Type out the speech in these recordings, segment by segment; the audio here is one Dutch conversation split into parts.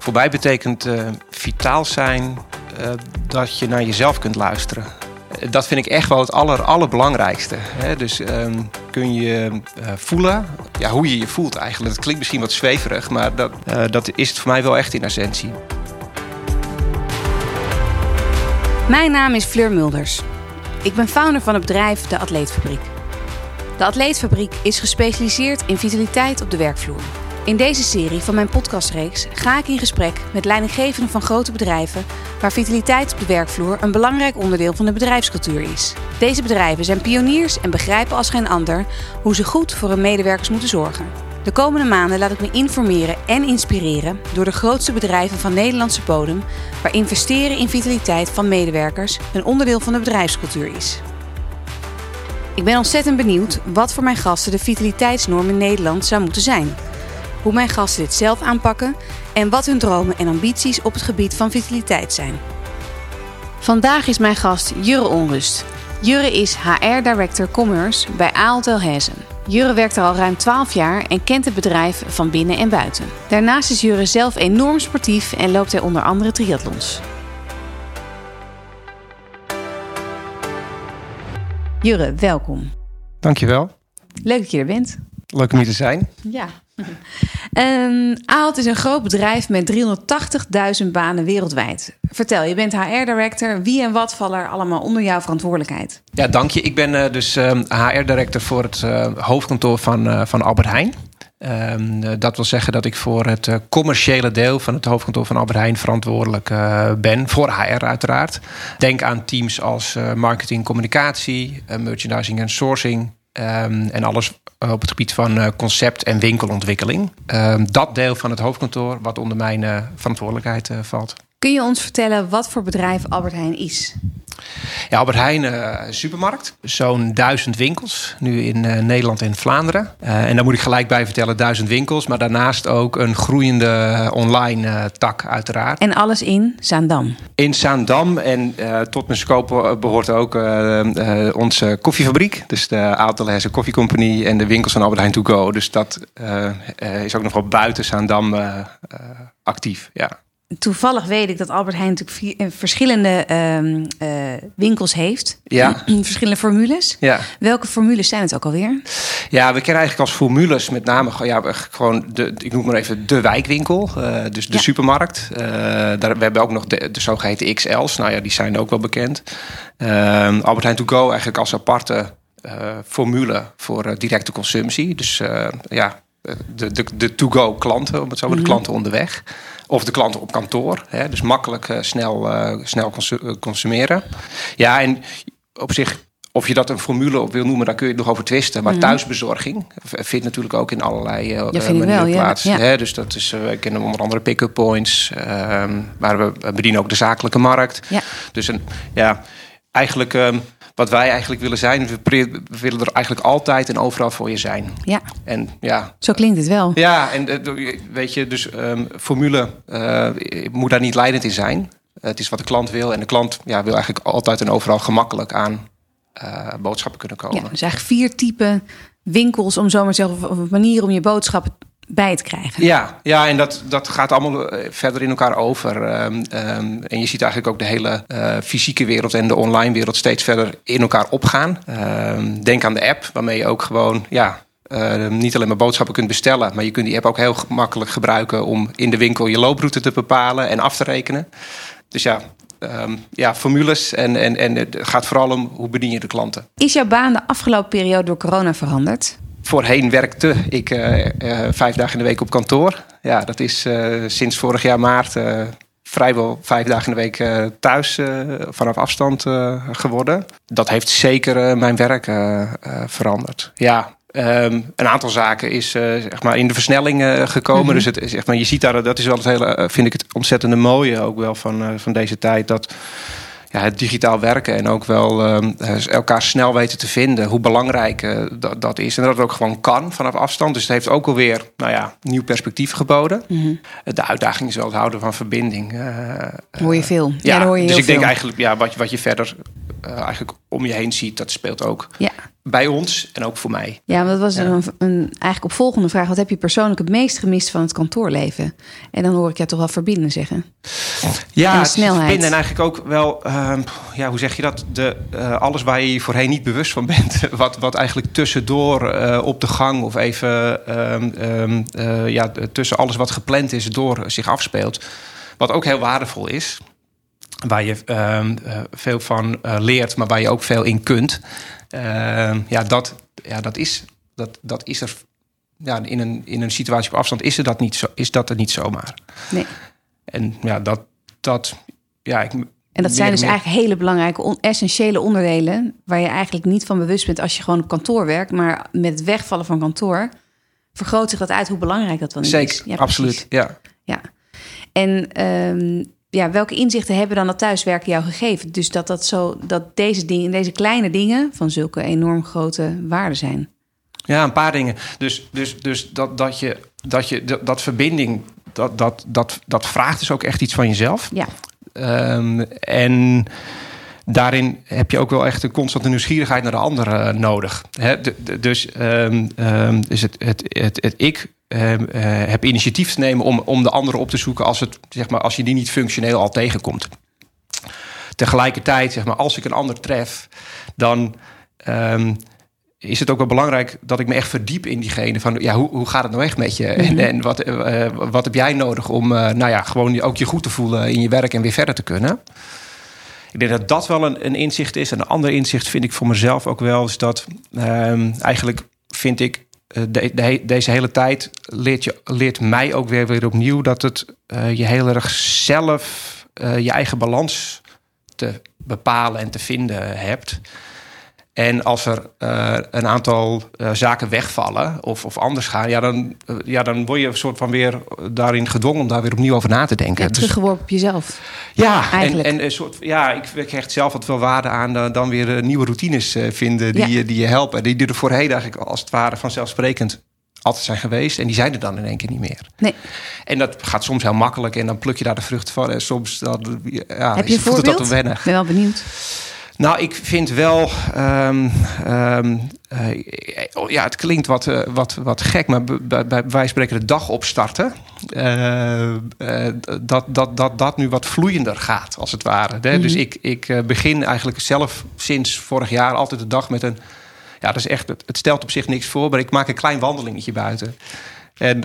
Voor mij betekent uh, vitaal zijn uh, dat je naar jezelf kunt luisteren. Dat vind ik echt wel het aller, allerbelangrijkste. Hè? Dus um, kun je uh, voelen ja, hoe je je voelt eigenlijk. Dat klinkt misschien wat zweverig, maar dat, dat is het voor mij wel echt in essentie. Mijn naam is Fleur Mulders. Ik ben founder van het bedrijf De Atleetfabriek. De Atleetfabriek is gespecialiseerd in vitaliteit op de werkvloer. In deze serie van mijn podcastreeks ga ik in gesprek met leidinggevenden van grote bedrijven waar vitaliteit op de werkvloer een belangrijk onderdeel van de bedrijfscultuur is. Deze bedrijven zijn pioniers en begrijpen als geen ander hoe ze goed voor hun medewerkers moeten zorgen. De komende maanden laat ik me informeren en inspireren door de grootste bedrijven van Nederlandse bodem, waar investeren in vitaliteit van medewerkers een onderdeel van de bedrijfscultuur is. Ik ben ontzettend benieuwd wat voor mijn gasten de vitaliteitsnorm in Nederland zou moeten zijn. Hoe mijn gasten dit zelf aanpakken en wat hun dromen en ambities op het gebied van vitaliteit zijn. Vandaag is mijn gast Jurre Onrust. Jurre is HR Director Commerce bij Aaltel Hezen. Jurre werkt er al ruim 12 jaar en kent het bedrijf van binnen en buiten. Daarnaast is Jurre zelf enorm sportief en loopt hij onder andere triathlons. Jurre, welkom. Dankjewel. Leuk dat je er bent. Leuk om hier te zijn. Ja. Um, Aalt is een groot bedrijf met 380.000 banen wereldwijd. Vertel, je bent HR-director. Wie en wat vallen er allemaal onder jouw verantwoordelijkheid? Ja, dank je. Ik ben uh, dus uh, ehm, HR-director voor het uh, hoofdkantoor van, van Albert Heijn. Um, dat wil zeggen dat ik voor het commerciële deel van het hoofdkantoor van Albert Heijn verantwoordelijk ben. Voor HR uiteraard. Denk aan teams als marketing, communicatie, merchandising en sourcing. Um, en alles op het gebied van uh, concept- en winkelontwikkeling. Um, dat deel van het hoofdkantoor wat onder mijn uh, verantwoordelijkheid valt. Kun je ons vertellen wat voor bedrijf Albert Heijn is? Ja, Albert Heijn, uh, supermarkt. Zo'n duizend winkels, nu in uh, Nederland en Vlaanderen. Uh, en daar moet ik gelijk bij vertellen, duizend winkels. Maar daarnaast ook een groeiende online tak, uiteraard. En alles in Zaandam? In Zaandam. En tot mijn scope behoort ook onze koffiefabriek. Dus de Aaltelhesse Coffee Company en de winkels van Albert Heijn To Go. Dus dat is ook nog wel buiten Zaandam actief, ja toevallig weet ik dat Albert Heijn natuurlijk eh, verschillende uh, uh, winkels heeft. Ja. verschillende formules. Ja. Welke formules zijn het ook alweer? Ja, we kennen eigenlijk als formules met name ja, gewoon de, ik noem maar even de wijkwinkel. Uh, dus de ja. supermarkt. daar, we hebben ook nog de, de zogeheten XL's. Nou ja, die zijn ook wel bekend. Ehm, Albert Heijn To Go eigenlijk als aparte formule voor directe consumptie. Dus ja, de, de, de to-go klanten, om het zo maar, de mhm. klanten onderweg. Of de klanten op kantoor. Hè, dus makkelijk uh, snel, uh, snel eh, consumeren. Ja, en op zich, of je dat een formule op wil noemen, daar kun je het nog over twisten. Maar mm. thuisbezorging vindt natuurlijk ook in allerlei uh, manieren wel, plaats. Ja. Hè, dus dat is, we kennen onder andere pick-up points. Ehm, maar we bedienen ook de zakelijke markt. Ja. Dus een, ja, eigenlijk. Um, wat wij eigenlijk willen zijn. We, willen er eigenlijk altijd en overal voor je zijn. Ja. En ja. Zo klinkt het wel. Ja, en eh, weet je, dus um, formule uh, moet daar niet leidend in zijn. Het is wat de klant wil. En de klant ja, wil eigenlijk altijd en overal gemakkelijk aan uh, boodschappen kunnen komen. Ja, dus eigenlijk vier typen winkels, om zo maar te zeggen, of een manier om je boodschappen bij te krijgen. Ja, ja en dat, dat gaat allemaal eh, verder in elkaar over. Um, um, en je ziet eigenlijk ook de hele uh, fysieke wereld en de online wereld steeds verder in elkaar opgaan. Um, denk aan de app, waarmee je ook gewoon ja, uh, niet alleen maar boodschappen kunt bestellen, maar je kunt die app ook heel gemakkelijk gebruiken om in de winkel je looproute te bepalen en af te rekenen. Dus ja, um, ja, formules en, en, en het gaat vooral om hoe bedien je de klanten. Is jouw baan de afgelopen periode door corona veranderd? Voorheen werkte ik uh, uh, vijf dagen in de week op kantoor. Ja, dat is uh, sinds vorig jaar maart vrijwel vijf dagen in de week thuis vanaf afstand geworden. Dat heeft zeker mijn werk veranderd. Ja, Um, een aantal zaken is uh, zeg maar in de versnelling uh, gekomen. Mm -hmm. Dus het, zeg maar, je ziet daar, dat is wel het hele, vind ik het ontzettende mooie ook wel van, van deze tijd. Dat ja, het digitaal werken en ook wel uh, elkaar snel weten te vinden, hoe belangrijk uh, dat, dat is. En dat het ook gewoon kan vanaf afstand. Dus het heeft ook alweer nou ja, nieuw perspectief geboden. Mm -hmm. De uitdaging is wel het houden van verbinding. Uh, hoor je veel. Ja, ja hoor je dus ik veel. denk eigenlijk ja, wat, wat je verder eh, eigenlijk om je heen ziet, dat speelt ook Ja. bij ons en ook voor mij. Ja, maar dat was Ja. een, een eigenlijk opvolgende vraag. Wat heb je persoonlijk het meest gemist van het kantoorleven? En dan hoor ik jou toch wel verbinden zeggen. Ja, En snelheid. verbinden en eigenlijk ook wel, ehm, ja, hoe zeg je dat? De, eh, alles waar je je voorheen niet bewust van bent. Wat, wat eigenlijk tussendoor eh, op de gang of even ehm, ehm, eh, ja, tussen alles wat gepland is door zich afspeelt. Wat ook heel waardevol is. Waar je ehm, eh, veel van eh, leert, maar waar je ook veel in kunt. Ehm, ja, dat, ja, dat, is, dat, dat is er. Ja, in, een, in een situatie op afstand is, er dat, niet zo, is dat er niet zomaar. Nee. En ja, dat, dat ja, ik, En dat zijn dus eigenlijk hele belangrijke, on- essentiële onderdelen... waar je eigenlijk niet van bewust bent als je gewoon op kantoor werkt. Maar met het wegvallen van kantoor vergroot zich dat uit hoe belangrijk dat dan is. Zeker, Ja, absoluut. Ja. Ja. En ehm, ja, welke inzichten hebben dan dat thuiswerken jou gegeven? Dus dat, dat, zo, dat deze, dingen, deze kleine dingen van zulke enorm grote waarde zijn. ja, een paar dingen. Dus, dus, dus dat, dat je, dat, je dat, dat verbinding, dat, dat, dat, dat vraagt dus ook echt iets van jezelf. Ja, Ehm, en daarin heb je ook wel echt een constante nieuwsgierigheid naar de ander eh, nodig. De- dus ehm, ehm, dus het, het, het, het ik ehm, eh, heb initiatief te nemen om, om de anderen op te zoeken als, het, zeg maar, als je die niet functioneel al tegenkomt. Tegelijkertijd, zeg maar, als ik een ander tref, dan ehm, is het ook wel belangrijk dat ik me echt verdiep in diegene. Van ja, hoe, hoe gaat het nou echt met je? En, en wat, eh, wat heb jij nodig om eh, nou ja, gewoon ook je goed te voelen in je werk en weer verder te kunnen? Ik denk dat dat wel een, een inzicht is. En een ander inzicht vind ik voor mezelf ook wel, is dat ehm, eigenlijk vind ik de- deze hele tijd leert, je, leert mij ook weer, weer opnieuw dat het eh, je heel erg zelf eh, je eigen balans te bepalen en te vinden hebt. En als er eh, een aantal eh, zaken wegvallen of, of anders gaan, ja dan, eh, ja, dan word je een soort van weer daarin gedwongen om daar weer opnieuw over na te denken. ja Dus- teruggeworpen op jezelf. ja, en, Eigenlijk. en een soort, ja, ik ik hecht zelf wat veel waarde aan dan, dan weer nieuwe routines vinden die, Ja. die je helpen. Die, die er voorheen eigenlijk als het ware vanzelfsprekend altijd zijn geweest. En die zijn er dan in één keer niet meer. Nee. En dat gaat soms heel makkelijk en dan pluk je daar de vrucht van. En soms dan, ja, Heb je voelt het dat voorbeeld? te wennen. Ik ben wel benieuwd. Nou, ik vind wel. ehm, ehm, eh, ja, het klinkt wat, eh, wat, wat gek, maar bij, bij, bij wij spreken de dag opstarten. eh, dat, dat, dat dat nu wat vloeiender gaat, als het ware. Hè? Dus ik, ik eh, begin eigenlijk zelf sinds vorig jaar altijd de dag met een. Ja, dat is echt. Het, het stelt op zich niks voor, maar ik maak een klein wandelingetje buiten. En.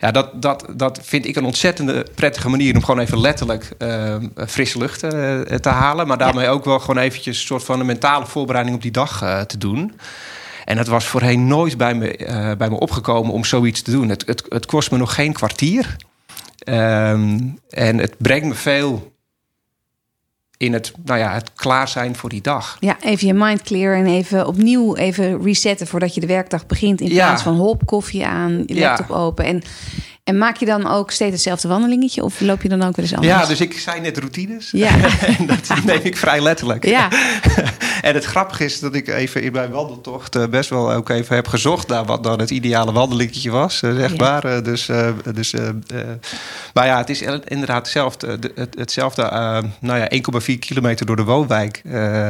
Ja, dat, dat, dat vind ik een ontzettende prettige manier om gewoon even letterlijk eh, frisse lucht eh, te halen. Maar daarmee ook wel gewoon eventjes een soort van een mentale voorbereiding op die dag eh, te doen. En het was voorheen nooit bij me, eh, bij me opgekomen om zoiets te doen. Het, het, het kost me nog geen kwartier. Ehm, en het brengt me veel in het, nou ja, het klaar zijn voor die dag. Ja, even je mind clear en even opnieuw even resetten voordat je de werkdag begint. In Ja. plaats van hop, koffie aan, je Ja. laptop open. En, en maak je dan ook steeds hetzelfde wandelingetje? Of loop je dan ook wel eens anders? Ja, dus ik zei net routines. Ja. en dat neem ik vrij letterlijk. Ja, En het grappige is dat ik even in mijn wandeltocht eh, best wel ook even heb gezocht naar wat dan het ideale wandelingetje was, eh, zeg Ja. maar. Dus, eh, dus, eh, maar ja, het is inderdaad hetzelfde, de- het, hetzelfde nou ja, 1,4 kilometer door de woonwijk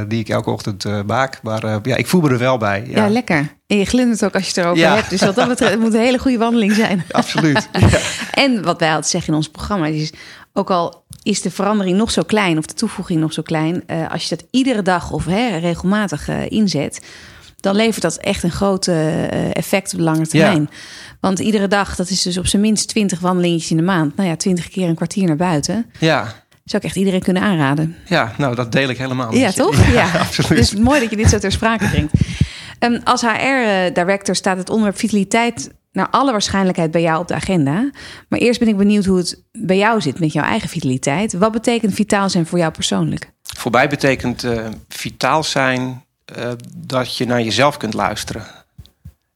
die ik elke ochtend maak. Maar ja, ik voel me er wel bij. ja. Ja, lekker. En je glundert ook als je het erover Ja. hebt. Dus wat dat betreft het moet een hele goede wandeling zijn. Absoluut. En wat wij altijd zeggen in ons programma is... ook al is de verandering nog zo klein of de toevoeging nog zo klein... eh, als je dat iedere dag of hè, regelmatig eh, inzet... dan levert dat echt een groot eh, effect op de lange termijn. Want iedere dag, dat is dus op zijn minst 20 wandelingetjes in de maand. Nou ja, 20 keer een kwartier naar buiten. ja. Zou ik echt iedereen kunnen aanraden. ja, nou dat deel ik helemaal. Ja, toch? Ja, absoluut. Dus mooi dat je dit zo ter sprake brengt. Ehm, als HR-director staat het onderwerp vitaliteit naar alle waarschijnlijkheid bij jou op de agenda. Maar eerst ben ik benieuwd hoe het bij jou zit met jouw eigen vitaliteit. Wat betekent vitaal zijn voor jou persoonlijk? Voor mij betekent eh, vitaal zijn eh, dat je naar jezelf kunt luisteren.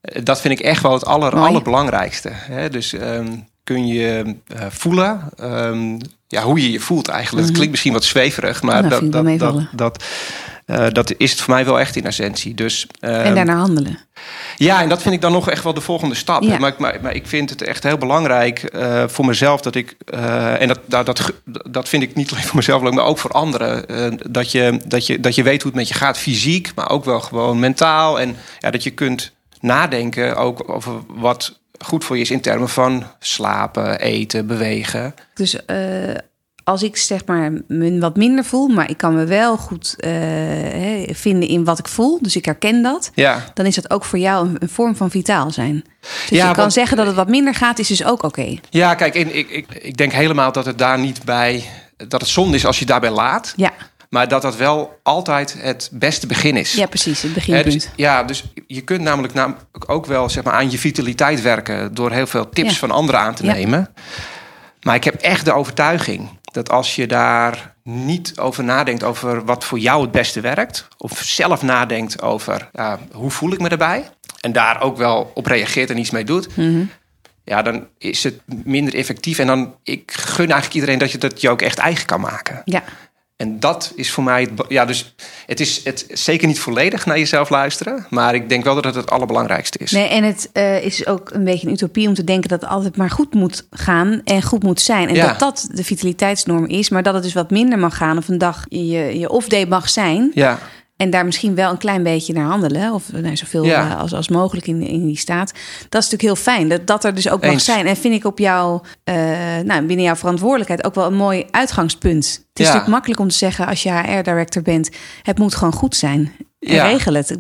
Eh, dat vind ik echt wel het aller, Mooi. allerbelangrijkste. Hè? Dus ehm, kun je voelen ehm, ja, hoe je je voelt eigenlijk. Het klinkt misschien wat zweverig, maar Nou, dat, dat, dat, Uh, dat is het voor mij wel echt in essentie. Dus, uh, en daarna handelen. Ja, en dat vind ik dan nog echt wel de volgende stap. Ja. Maar, maar, maar, ik vind het echt heel belangrijk uh, voor mezelf dat ik. en dat, dat, dat, dat vind ik niet alleen voor mezelf leuk, maar ook voor anderen. dat, je, dat, je, dat je weet hoe het met je gaat, fysiek, maar ook wel gewoon mentaal. En ja, dat je kunt nadenken ook over wat goed voor je is in termen van slapen, eten, bewegen. Dus als ik zeg maar me wat minder voel, maar ik kan me wel goed uh, vinden in wat ik voel, dus ik herken dat, ja. dan is dat ook voor jou een, een vorm van vitaal zijn. Dus ja, je kan zeggen dat het wat minder gaat, is dus ook oké. Ja, kijk, ik, ik, ik denk helemaal dat het daar niet bij, dat het zonde is als je daarbij laat. Ja. Maar dat dat wel altijd het beste begin is. Ja, precies, het beginpunt. dus, ja, dus je kunt namelijk, namelijk ook wel zeg maar, aan je vitaliteit werken... door heel veel tips van anderen aan te nemen. Maar ik heb echt de overtuiging dat als je daar niet over nadenkt... over wat voor jou het beste werkt... of zelf nadenkt over hoe voel ik me erbij... en daar ook wel op reageert en iets mee doet... Mhm. ja, dan is het minder effectief. En dan, ik gun eigenlijk iedereen dat je dat je ook echt eigen kan maken. Ja. En dat is voor mij. Ja, dus het is het zeker niet volledig naar jezelf luisteren. Maar ik denk wel dat het het allerbelangrijkste is. Nee, en het uh, is ook een beetje een utopie om te denken dat het altijd maar goed moet gaan en goed moet zijn. En dat dat de vitaliteitsnorm is. Maar dat het dus wat minder mag gaan of een dag je, je off-day mag zijn. Ja. En daar misschien wel een klein beetje naar handelen. Of nou, zoveel ja. als, als mogelijk in, in die staat. Dat is natuurlijk heel fijn. Dat, dat er dus ook mag zijn. En vind ik op jou, uh, nou, binnen jouw verantwoordelijkheid ook wel een mooi uitgangspunt. Het is natuurlijk makkelijk om te zeggen als je HR-director bent. Het moet gewoon goed zijn ja. regel het.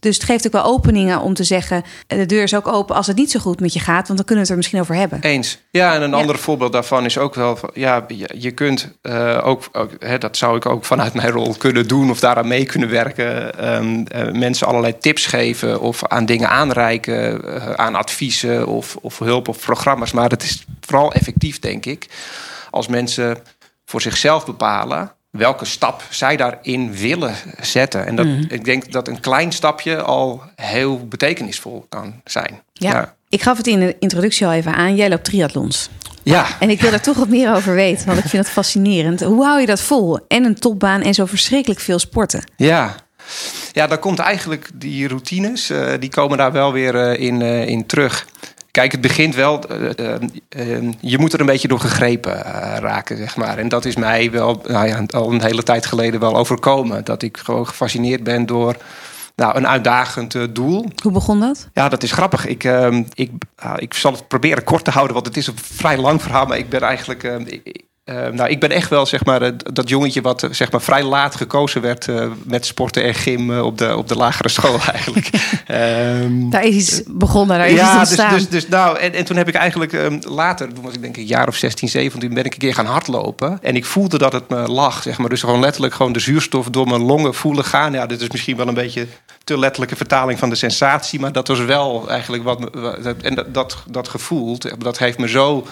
Dus het geeft ook wel openingen om te zeggen... de deur is ook open als het niet zo goed met je gaat... want dan kunnen we het er misschien over hebben. Eens. Ja, en een ander voorbeeld daarvan is ook wel... ja, je kunt uh, ook... hè, dat zou ik ook vanuit mijn rol kunnen doen... of daaraan mee kunnen werken. Um, uh, mensen allerlei tips geven... of aan dingen aanreiken, uh, aan adviezen... Of, of hulp of programma's. Maar het is vooral effectief, denk ik... als mensen voor zichzelf bepalen welke stap zij daarin willen zetten. En dat, mm. ik denk dat een klein stapje al heel betekenisvol kan zijn. Ja. ik gaf het in de introductie al even aan. Jij loopt triathlons. Ja. En ik wil er toch wat meer over weten, want ik vind het fascinerend. Hoe hou je dat vol? En een topbaan en zo verschrikkelijk veel sporten. Ja, ja, dan komt eigenlijk die routines, uh, die komen daar wel weer uh, in, uh, in terug. Kijk, het begint wel. Uh, uh, je moet er een beetje door gegrepen raken, zeg maar. En dat is mij wel nou ja, al een hele tijd geleden wel overkomen. Dat ik gewoon gefascineerd ben door nou, een uitdagend doel. Hoe begon dat? Ja, dat is grappig. Ik, ehm, ik, ik zal het proberen kort te houden, want het is een vrij lang verhaal. Maar ik ben eigenlijk. Ehm, ik, uh, nou, ik ben echt wel zeg maar, uh, dat jongetje wat uh, zeg maar, vrij laat gekozen werd met sporten en gym op, de, op de lagere school eigenlijk. um, daar is iets begonnen, daar is ja, iets dus, dus, dus, nou, en, en toen heb ik eigenlijk um, later, toen was ik denk ik een jaar of 16, 17, ben ik een keer gaan hardlopen. En ik voelde dat het me lag, zeg maar. Dus gewoon letterlijk gewoon de zuurstof door mijn longen voelen gaan. Ja, dit is misschien wel een beetje te letterlijke vertaling van de sensatie, maar dat was wel eigenlijk wat... En dat, dat, dat gevoel, dat heeft me zo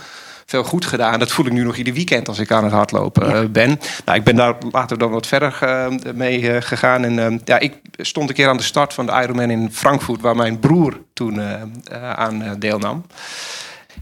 veel goed gedaan. Dat voel ik nu nog ieder weekend als ik aan het hardlopen ja. Eh, ben. Nou, ik ben daar later dan wat verder uh, mee uh, gegaan. En ja, ik stond een keer aan de start van de Ironman in Frankfurt, waar mijn broer toen aan deelnam.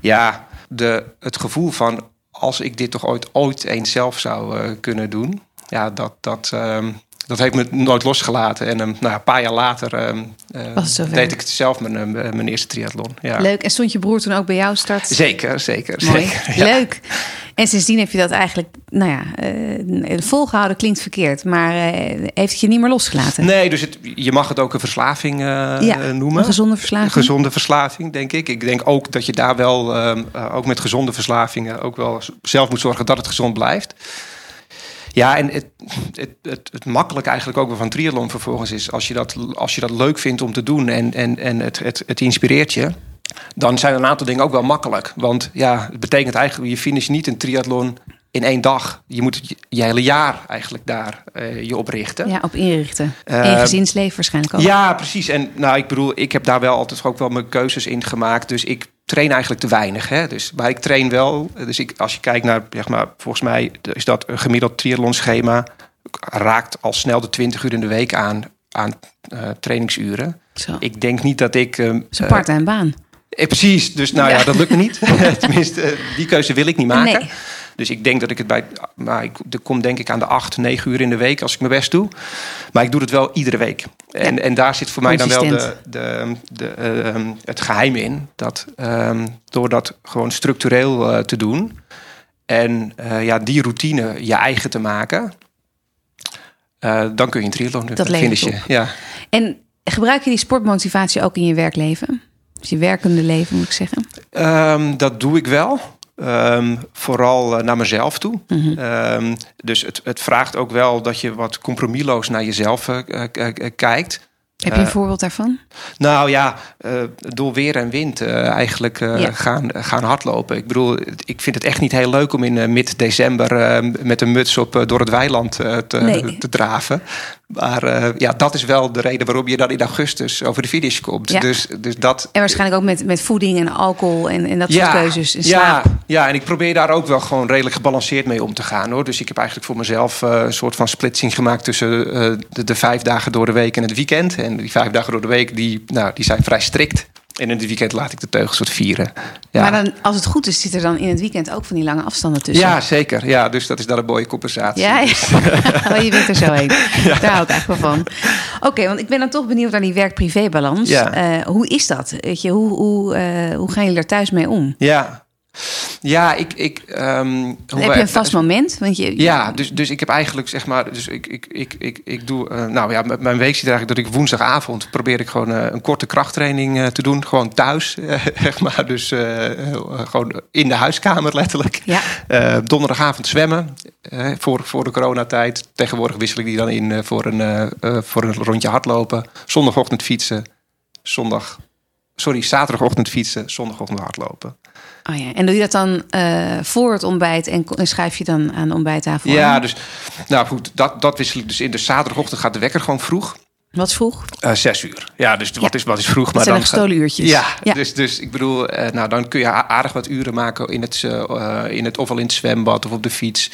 Ja, de, het gevoel van als ik dit toch ooit, ooit eens zelf zou kunnen doen. Ja, dat, dat, ehm, dat heeft me nooit losgelaten. En um, nou, een paar jaar later um, uh, deed ik het zelf mijn, uh, mijn eerste triathlon. Ja. Leuk. En stond je broer toen ook bij jou start? Zeker, zeker. Mooi. zeker ja. Leuk. En sindsdien heb je dat eigenlijk, nou ja, uh, volgehouden klinkt verkeerd, maar heeft het je niet meer losgelaten? Nee, dus het, je mag het ook een verslaving ja, noemen. Een gezonde verslaving. Gezonde verslaving, denk ik. Ik denk ook dat je daar wel, ehm, ook met gezonde verslavingen, ook wel zelf moet zorgen dat het gezond blijft. Ja, en het, het, het, het makkelijk eigenlijk ook wel van triathlon vervolgens is... als je dat, als je dat leuk vindt om te doen en, en, en het, het, het inspireert je... dan zijn een aantal dingen ook wel makkelijk. Want ja, het betekent eigenlijk... je finish niet een triathlon in één dag. Je moet je hele jaar eigenlijk daar uh, je op richten. Ja, op inrichten. Uh, en gezinsleven waarschijnlijk ook. Ja, precies. En nou, ik bedoel, ik heb daar wel altijd ook wel mijn keuzes in gemaakt. Dus ik train eigenlijk te weinig. Hè? Dus, maar ik train wel. Dus ik, als je kijkt naar, zeg maar, volgens mij is dat een gemiddeld triathlonschema... raakt al snel de 20 uur in de week aan, aan uh, trainingsuren. Zo. Ik denk niet dat ik... Is een part-time baan. Eh, precies, dus nou ja, ja dat lukt me niet. Tenminste, die keuze wil ik niet maken. Nee. Dus ik denk dat ik het bij. Maar ik er kom denk ik aan de acht, negen uur in de week als ik mijn best doe. Maar ik doe het wel iedere week. En, en daar zit voor mij dan wel de, de, de, ehm, het geheim in. Dat um, door dat gewoon structureel uh, te doen. En uh, ja, die routine je eigen te maken. Uh, dan kun je een triathlon dat finishen. Ja. En gebruik je die sportmotivatie ook in je werkleven? Dus je werkende leven, moet ik zeggen? Um, dat doe ik wel. Um, vooral uh, naar mezelf toe. Mm -hmm. um, dus het, het, vraagt ook wel dat je wat compromisloos naar jezelf uh, kijkt. Heb je een voorbeeld daarvan? Nou ja, door weer en wind eigenlijk ja. gaan, gaan hardlopen. Ik bedoel, ik vind het echt niet heel leuk om in mid-december met een muts op door het weiland te, nee. te draven. Maar ja, dat is wel de reden waarom je dan in augustus over de finish komt. Ja. Dus, dus dat, en waarschijnlijk ook met, met voeding en alcohol en, en dat ja, soort keuzes. En ja, ja, en ik probeer daar ook wel gewoon redelijk gebalanceerd mee om te gaan. hoor. Dus ik heb eigenlijk voor mezelf een soort van splitsing gemaakt tussen de, de vijf dagen door de week en het weekend. En die vijf dagen door de week, die, nou, die zijn vrij strikt. En in het weekend laat ik de teugels wat vieren. Ja. Maar dan, als het goed is, zit er dan in het weekend ook van die lange afstanden tussen? Ja, zeker. Ja, dus dat is dan een mooie compensatie. Ja, oh, je bent er zo heen. Ja. Daar hou ik eigenlijk wel van. Oké, okay, want ik ben dan toch benieuwd naar die werk-privé-balans. Ja. Uh, hoe is dat? Weet je, hoe, hoe, uh, hoe gaan jullie er thuis mee om? Ja, ja, ik. ik um, heb je een vast moment? Want je, ja, dus, dus ik heb eigenlijk zeg maar. Dus ik, ik, ik, ik, ik doe. Uh, nou ja, mijn week ziet eigenlijk dat ik woensdagavond probeer ik gewoon uh, een korte krachttraining uh, te doen. Gewoon thuis, zeg maar. Dus gewoon in de huiskamer letterlijk. Ja. donderdagavond zwemmen. voor, voor de coronatijd. Tegenwoordig wissel ik die dan in voor, een, voor een rondje hardlopen. Zondagochtend fietsen. Zondag. Sorry, zaterdagochtend fietsen. Zondagochtend hardlopen. Oh ja, en doe je dat dan uh, voor het ontbijt en, schrijf je dan aan de ontbijttafel? Ja, dus nou goed, dat, dat wissel ik dus in. De zaterdagochtend gaat de wekker gewoon vroeg. Wat vroeg? Uh, zes uur. Ja, dus wat, is, wat is vroeg? Maar zijn dan uurtjes. Ja, ja, Dus, dus ik bedoel, uh, nou, dan kun je aardig wat uren maken in het, uh, in het ofwel in het zwembad of op de fiets.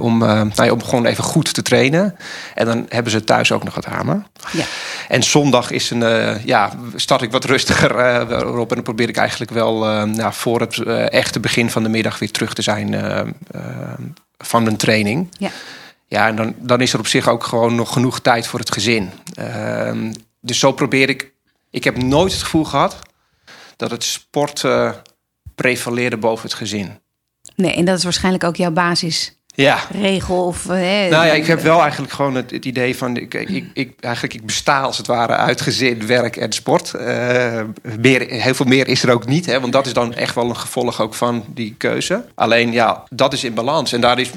om, nou ja, om gewoon even goed te trainen. En dan hebben ze thuis ook nog wat hamer. Ja. En zondag is een, ja, start ik wat rustiger op. En dan probeer ik eigenlijk wel nou, voor het echte begin van de middag weer terug te zijn van mijn training. Ja. Ja, en dan, dan is er op zich ook gewoon nog genoeg tijd voor het gezin. Uh, dus zo probeer ik. Ik heb nooit het gevoel gehad dat het sport uh, prevaleerde boven het gezin. Nee, en dat is waarschijnlijk ook jouw basis. Ja. Regel of. Hè, nou ja, ik heb wel eigenlijk gewoon het, het idee van. Ik, ik, ik, eigenlijk, ik besta als het ware uit gezin, werk en sport. Uh, meer, heel veel meer is er ook niet. Hè, want dat is dan echt wel een gevolg ook van die keuze. Alleen ja, dat is in balans. En daar is,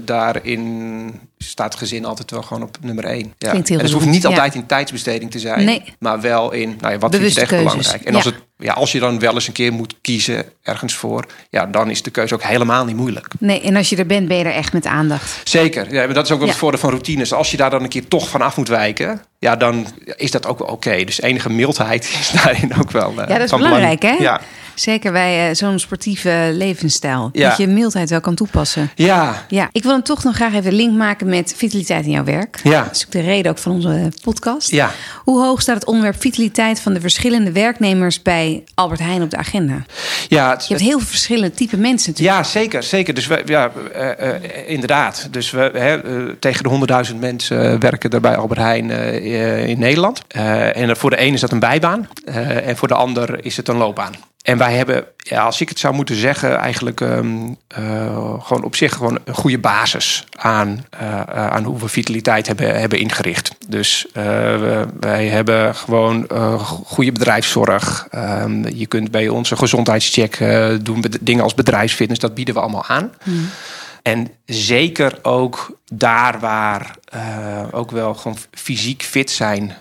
daarin staat gezin altijd wel gewoon op nummer één. Ja. En het hoeft niet altijd ja. in tijdsbesteding te zijn. Nee. Maar wel in nou ja, wat vind je echt belangrijk. En als, het, ja, als je dan wel eens een keer moet kiezen ergens voor... Ja, dan is de keuze ook helemaal niet moeilijk. Nee, en als je er bent, ben je er echt met aandacht. Zeker. Ja, maar dat is ook wel het voordeel van routines. Als je daar dan een keer toch van af moet wijken... ja, dan is dat ook wel oké. Okay. Dus enige mildheid is daarin ook wel... Uh, ja, dat is belangrijk, hè? Ja. Zeker bij uh, zo'n sportieve levensstijl. Ja. Dat je mildheid wel kan toepassen. Ja. ja. Ik wil hem toch nog graag even link maken met vitaliteit in jouw werk. Ja. Dat is ook de reden ook van onze podcast. Ja. Hoe hoog staat het onderwerp vitaliteit van de verschillende werknemers bij Albert Heijn op de agenda? Ja, het, je hebt heel veel verschillende type mensen natuurlijk. Ja, zeker. zeker. Dus we, ja, uh, inderdaad. Dus we, hè, tegen de 100.000 mensen werken er bij Albert Heijn in Nederland. en voor de een is dat een bijbaan. en voor de ander is het een loopbaan. En wij hebben, als ik het zou moeten zeggen, eigenlijk uh, gewoon op zich gewoon een goede basis aan, aan hoe we vitaliteit hebben, hebben ingericht. Dus wij hebben gewoon goede bedrijfszorg. Um, je kunt bij ons een gezondheidscheck doen, dingen als bedrijfsfitness, dat bieden we allemaal aan. Mm. En zeker ook daar waar ook wel gewoon fysiek fit zijn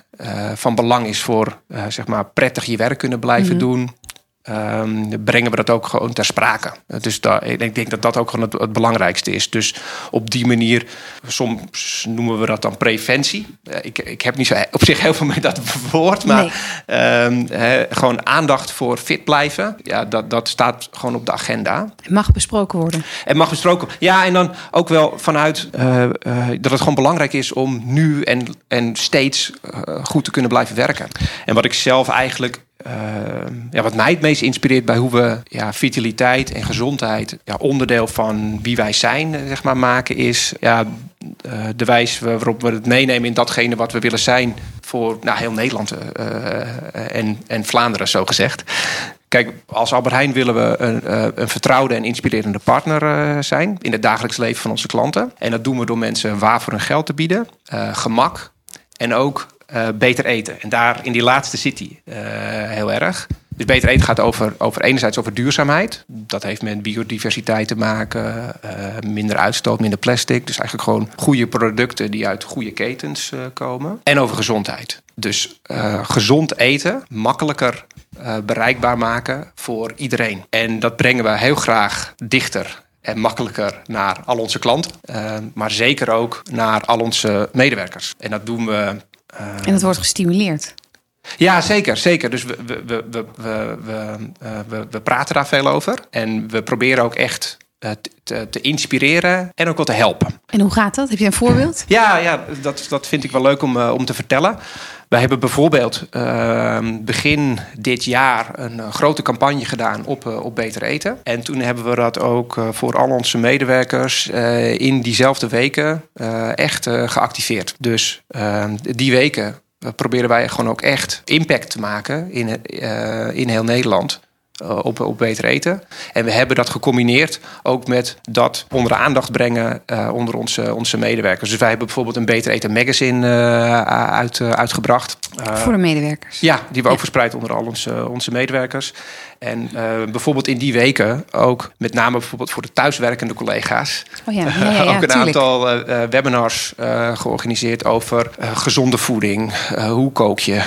van belang is voor zeg maar prettig je werk kunnen blijven mm. doen. Um, brengen we dat ook gewoon ter sprake. Dus daar, ik denk dat dat ook gewoon het, het, belangrijkste is. Dus op die manier, soms noemen we dat dan preventie. Ik, ik heb niet zo op zich heel veel met dat woord, maar nee. um, he, gewoon aandacht voor fit blijven. Ja, dat, dat staat gewoon op de agenda. Het mag besproken worden. Het mag besproken Ja, en dan ook wel vanuit uh, uh, dat het gewoon belangrijk is om nu en, en steeds goed te kunnen blijven werken. En wat ik zelf eigenlijk ja, wat mij het meest inspireert bij hoe we ja, vitaliteit en gezondheid ja, onderdeel van wie wij zijn, zeg maar, maken, is ja, de wijze waarop we het meenemen in datgene wat we willen zijn voor nou, heel Nederland en, en Vlaanderen, zo gezegd. Kijk, als Albert Heijn willen we een, een vertrouwde en inspirerende partner zijn in het dagelijks leven van onze klanten. En dat doen we door mensen waar voor hun geld te bieden, gemak en ook beter eten. En daar in die laatste city heel erg. Dus beter eten gaat over, over enerzijds over duurzaamheid. Dat heeft met biodiversiteit te maken, minder uitstoot, minder plastic. Dus eigenlijk gewoon goede producten die uit goede ketens komen. En over gezondheid. Dus gezond eten, makkelijker bereikbaar maken voor iedereen. En dat brengen we heel graag dichter en makkelijker naar al onze klanten, maar zeker ook naar al onze medewerkers. En dat doen we. En dat wordt gestimuleerd. Ja, zeker, zeker. Dus we, we, we, we, we, we, we praten daar veel over. En we proberen ook echt te, te, inspireren en ook wel te helpen. En hoe gaat dat? Heb je een voorbeeld? Ja, ja dat, dat vind ik wel leuk om, om te vertellen. Wij hebben bijvoorbeeld uh, begin dit jaar een uh, grote campagne gedaan op, op Beter Eten. En toen hebben we dat ook voor al onze medewerkers in diezelfde weken echt geactiveerd. Dus ehm, die weken proberen wij gewoon ook echt impact te maken in, in heel Nederland. Eh, op, op beter eten. En we hebben dat gecombineerd ook met dat onder de aandacht brengen uh, onder onze, onze medewerkers. Dus wij hebben bijvoorbeeld een Beter Eten magazine uh, uit, uitgebracht. Voor de medewerkers? Ja, die we ook verspreid onder al onze, onze medewerkers. En bijvoorbeeld in die weken ook met name bijvoorbeeld voor de thuiswerkende collega's. Oh ja, ja, ja, ook een aantal webinars georganiseerd over gezonde voeding. hoe kook je?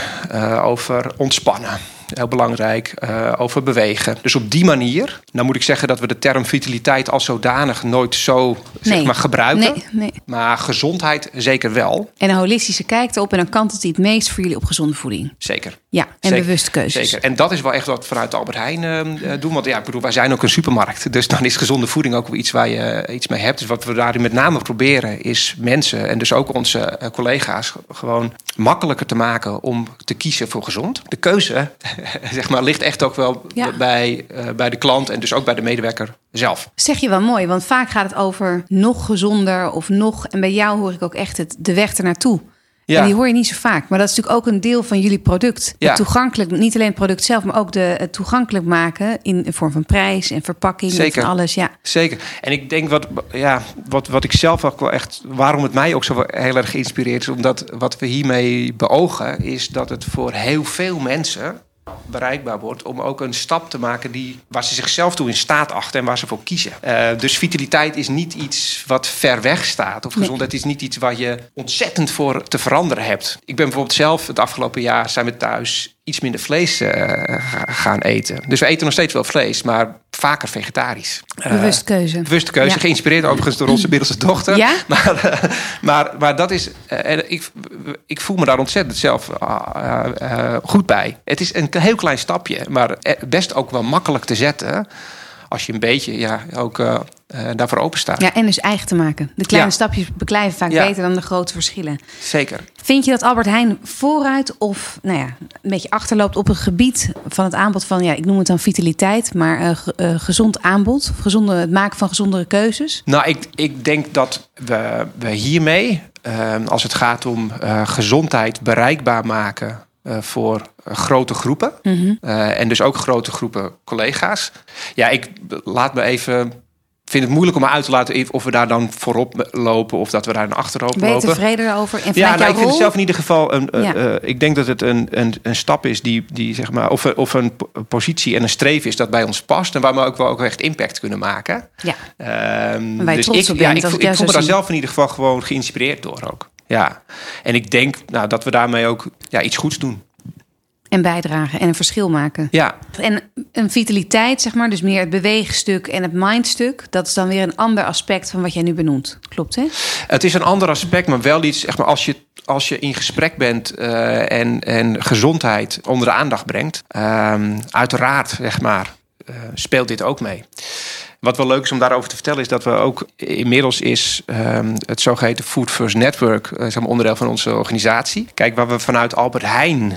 over ontspannen heel belangrijk, uh, over bewegen. Dus op die manier, nou moet ik zeggen dat we de term vitaliteit als zodanig nooit zo zeg maar, gebruiken. Nee, nee. Maar gezondheid zeker wel. En een holistische kijk erop en dan kantelt hij het meest voor jullie op gezonde voeding. Zeker. Ja, en zeker. bewuste keuzes. Zeker. En dat is wel echt wat we vanuit Albert Heijn uh, doen. Want ja, ik bedoel, wij zijn ook een supermarkt. Dus dan is gezonde voeding ook wel iets waar je iets mee hebt. Dus wat we daarin met name proberen is mensen en dus ook onze collega's gewoon makkelijker te maken om te kiezen voor gezond. De keuze zeg maar, ligt echt ook wel bij, uh, bij de klant en dus ook bij de medewerker zelf. Zeg je wel mooi, want vaak gaat het over nog gezonder of nog. En bij jou hoor ik ook echt het, de weg ernaartoe. Ja. En die hoor je niet zo vaak. Maar dat is natuurlijk ook een deel van jullie product. Ja. toegankelijk, niet alleen het product zelf, maar ook de, het toegankelijk maken in vorm van prijs en verpakking Zeker. en alles. Ja. Zeker. En ik denk wat, ja, wat, wat ik zelf ook wel echt, waarom het mij ook zo heel erg geïnspireerd is, omdat wat we hiermee beogen, is dat het voor heel veel mensen bereikbaar wordt om ook een stap te maken die, waar ze zichzelf toe in staat achten en waar ze voor kiezen. Uh, dus vitaliteit is niet iets wat ver weg staat. Of gezondheid is niet iets waar je ontzettend voor te veranderen hebt. Ik ben bijvoorbeeld zelf het afgelopen jaar zijn we thuis iets minder vlees uh, gaan eten. Dus we eten nog steeds wel vlees, maar vaker vegetarisch. Bewuste keuze. Uh, bewuste keuze, ja. geïnspireerd overigens door onze middelste dochter. Ja? Maar, uh, maar, maar dat is, en ik, ik voel me daar ontzettend zelf goed bij. Het is een heel klein stapje, maar best ook wel makkelijk te zetten als je een beetje ja, ook uh, daarvoor open staat. Ja, en dus eigen te maken. De kleine ja. stapjes beklijven vaak ja. beter dan de grote verschillen. Zeker. Vind je dat Albert Heijn vooruit of nou ja, een beetje achterloopt op het gebied van het aanbod van, ja, ik noem het dan vitaliteit, maar uh, uh, gezond aanbod, of gezonde, het maken van gezondere keuzes? Nou, ik, ik denk dat we, we hiermee, als het gaat om gezondheid bereikbaar maken uh, voor uh, grote groepen. Mm -hmm. uh, en dus ook grote groepen collega's. Ja, ik laat me even. vind het moeilijk om uit te laten of we daar dan voorop lopen of dat we daar naar achterop ben je lopen. tevreden over? En ja, nou, ik vind het zelf in ieder geval. Een, ja. ik denk dat het een, een, een stap is die, die zeg maar, of, of een positie en een streven is dat bij ons past en waar we ook wel ook echt impact kunnen maken. Ja. Um, dus ik, ja, ik, ik, ik voel me daar zelf in ieder geval gewoon geïnspireerd door ook. Ja, en ik denk nou, dat we daarmee ook ja, iets goeds doen. En bijdragen en een verschil maken. Ja. En een vitaliteit, zeg maar, dus meer het beweegstuk en het mindstuk, dat is dan weer een ander aspect van wat jij nu benoemt. Klopt, hè? Het is een ander aspect, maar wel iets, zeg maar, als je, als je in gesprek bent uh, en, en gezondheid onder de aandacht brengt, uh, uiteraard, zeg maar, uh, speelt dit ook mee. Wat wel leuk is om daarover te vertellen, is dat we ook inmiddels is um, het zogeheten Food First Network, uh, onderdeel van onze organisatie. Kijk, waar we vanuit Albert Heijn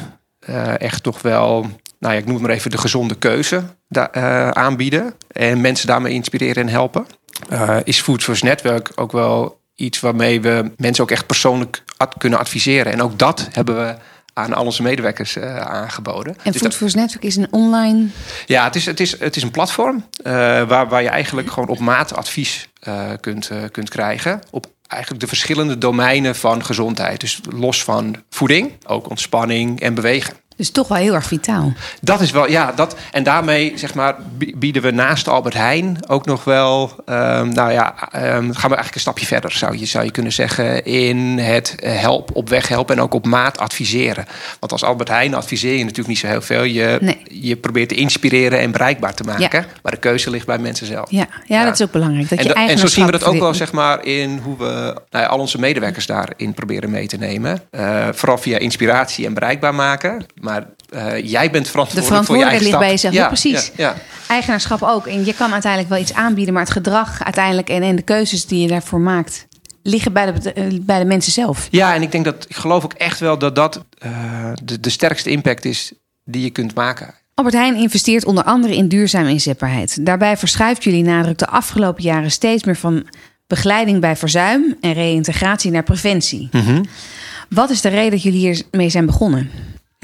uh, echt toch wel nou ja, ik noem het maar even de gezonde keuze uh, aanbieden. En mensen daarmee inspireren en helpen. Is Food First Network ook wel iets waarmee we mensen ook echt persoonlijk kunnen adviseren. En ook dat hebben we aan al onze medewerkers uh, aangeboden. En dus Food First Network is een online... Ja, het is, het is, het is een platform waar, waar je eigenlijk gewoon op maat advies kunt, kunt krijgen. Op eigenlijk de verschillende domeinen van gezondheid. Dus los van voeding, ook ontspanning en bewegen. Dus toch wel heel erg vitaal. Dat is wel, ja. Dat, en daarmee zeg maar, bieden we naast Albert Heijn ook nog wel. Um, nou ja, um, gaan we eigenlijk een stapje verder, zou je, zou je kunnen zeggen. In het help, op weg helpen en ook op maat adviseren. Want als Albert Heijn adviseer je natuurlijk niet zo heel veel. Je, je probeert te inspireren en bereikbaar te maken. Maar de keuze ligt bij mensen zelf. Ja, ja, dat is ook belangrijk. Dat en, je en zo zien we dat ook wel zeg maar, in hoe we nou ja, al onze medewerkers daarin proberen mee te nemen. Uh, vooral via inspiratie en bereikbaar maken. Maar uh, jij bent verantwoordelijk voor je eigen ligt bij jezelf. Ja, precies. Ja, ja. Eigenaarschap ook. En je kan uiteindelijk wel iets aanbieden, maar het gedrag uiteindelijk en, en de keuzes die je daarvoor maakt, liggen bij de, eh, bij de mensen zelf. Ja, en ik denk dat ik geloof ook echt wel dat dat uh, de, de sterkste impact is die je kunt maken. Albert Heijn investeert onder andere in duurzame inzetbaarheid. Daarbij verschuift jullie nadruk de afgelopen jaren steeds meer van begeleiding bij verzuim en reïntegratie naar preventie. Mm -hmm. Wat is de reden dat jullie hiermee zijn begonnen?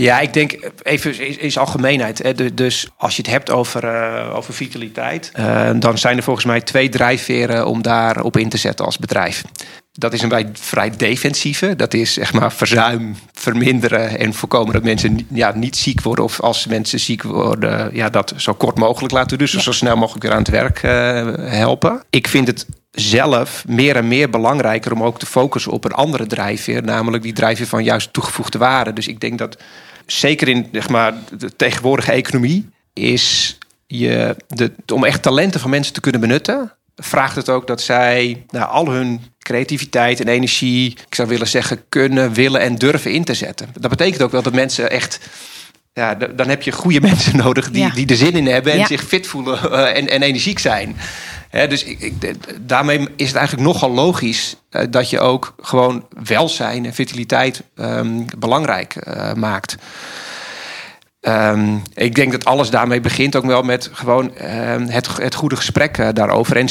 Ja, ik denk even is, algemeenheid. Hè. Dus als je het hebt over, uh, over vitaliteit, uh, dan zijn er volgens mij twee drijfveren om daarop in te zetten als bedrijf. Dat is een vrij defensieve. Dat is zeg maar verzuim verminderen en voorkomen dat mensen ja, niet ziek worden. Of als mensen ziek worden, ja, dat zo kort mogelijk laten. Dus ja. zo snel mogelijk weer aan het werk uh, helpen. Ik vind het zelf meer en meer belangrijker om ook te focussen op een andere drijfveer, namelijk die drijfveer van juist toegevoegde waarde. Dus ik denk dat zeker in zeg maar, de tegenwoordige economie is je de, om echt talenten van mensen te kunnen benutten, vraagt het ook dat zij nou, al hun creativiteit en energie, ik zou willen zeggen, kunnen, willen en durven in te zetten. Dat betekent ook wel dat mensen echt ja, dan heb je goede mensen nodig die, ja. die er zin in hebben en ja. zich fit voelen uh, en, en energiek zijn. Dus ik, ik, daarmee is het eigenlijk nogal logisch uh, dat je ook gewoon welzijn en vitaliteit um, belangrijk uh, maakt. Um, ik denk dat alles daarmee begint ook wel met gewoon um, het, het goede gesprek uh, daarover. En